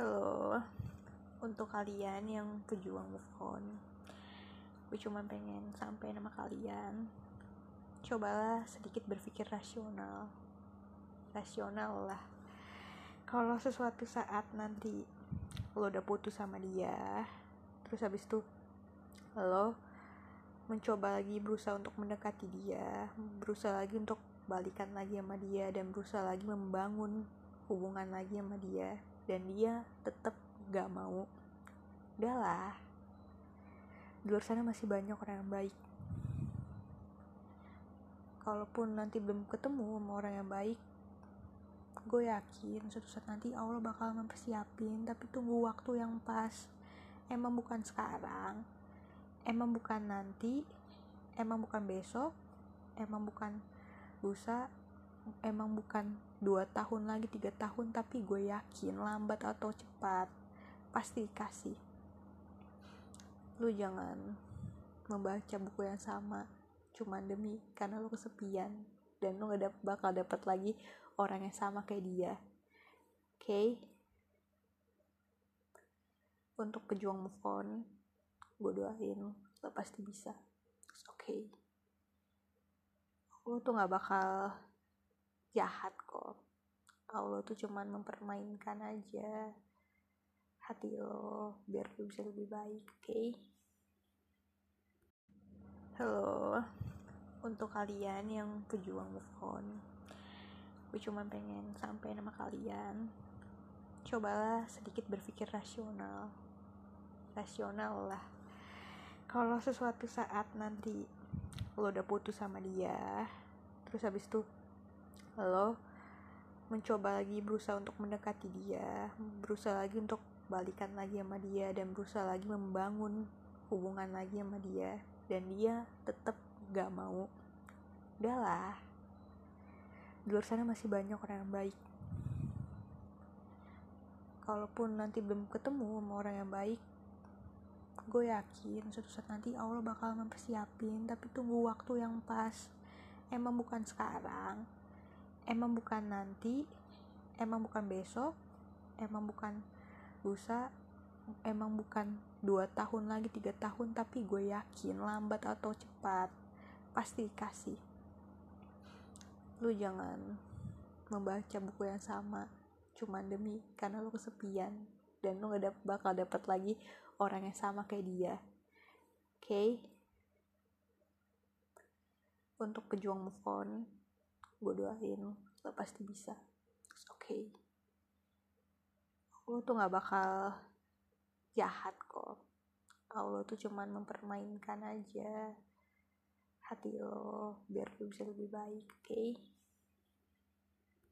Halo, untuk kalian yang pejuang move on, gue cuma pengen sampai nama kalian. Cobalah sedikit berpikir rasional, rasional lah. Kalau sesuatu saat nanti lo udah putus sama dia, terus habis itu lo mencoba lagi berusaha untuk mendekati dia, berusaha lagi untuk balikan lagi sama dia dan berusaha lagi membangun hubungan lagi sama dia dan dia tetap gak mau. Udahlah. Di luar sana masih banyak orang yang baik. Kalaupun nanti belum ketemu sama orang yang baik gue yakin suatu saat nanti Allah bakal mempersiapin tapi tunggu waktu yang pas. Emang bukan sekarang emang bukan nanti emang bukan besok emang bukan lusa emang bukan dua tahun lagi tiga tahun tapi gue yakin lambat atau cepat pasti dikasih lu jangan membaca buku yang sama cuma demi karena lu kesepian dan lu gak dap bakal dapat lagi orang yang sama kayak dia oke okay? untuk pejuang move on gue doain lo pasti bisa oke okay. lo tuh gak bakal jahat kok. Allah tuh cuman mempermainkan aja hati lo biar lo bisa lebih baik oke? Okay? halo untuk kalian yang pejuang move on gue cuman pengen sampai nama kalian. Cobalah sedikit berpikir rasional. Rasional lah. Kalau sesuatu saat nanti lo udah putus sama dia terus habis itu lo mencoba lagi berusaha untuk mendekati dia berusaha lagi untuk balikan lagi sama dia dan berusaha lagi membangun hubungan lagi sama dia. Dan dia tetap gak mau. Udahlah. Di luar sana masih banyak orang yang baik. Kalaupun nanti belum ketemu sama orang yang baik gue yakin suatu saat nanti Allah bakal mempersiapin tapi tunggu waktu yang pas. Emang bukan sekarang emang bukan nanti emang bukan besok emang bukan lusa emang bukan dua tahun lagi tiga tahun tapi gue yakin lambat atau cepat pasti dikasih lu jangan membaca buku yang sama cuma demi karena lu kesepian dan lu gak bakal dapat lagi orang yang sama kayak dia oke okay? untuk pejuang move on gue doain lo pasti bisa oke okay. lo tuh gak bakal jahat kok Allah tuh cuman mempermainkan aja hati lo biar lo bisa lebih baik oke okay?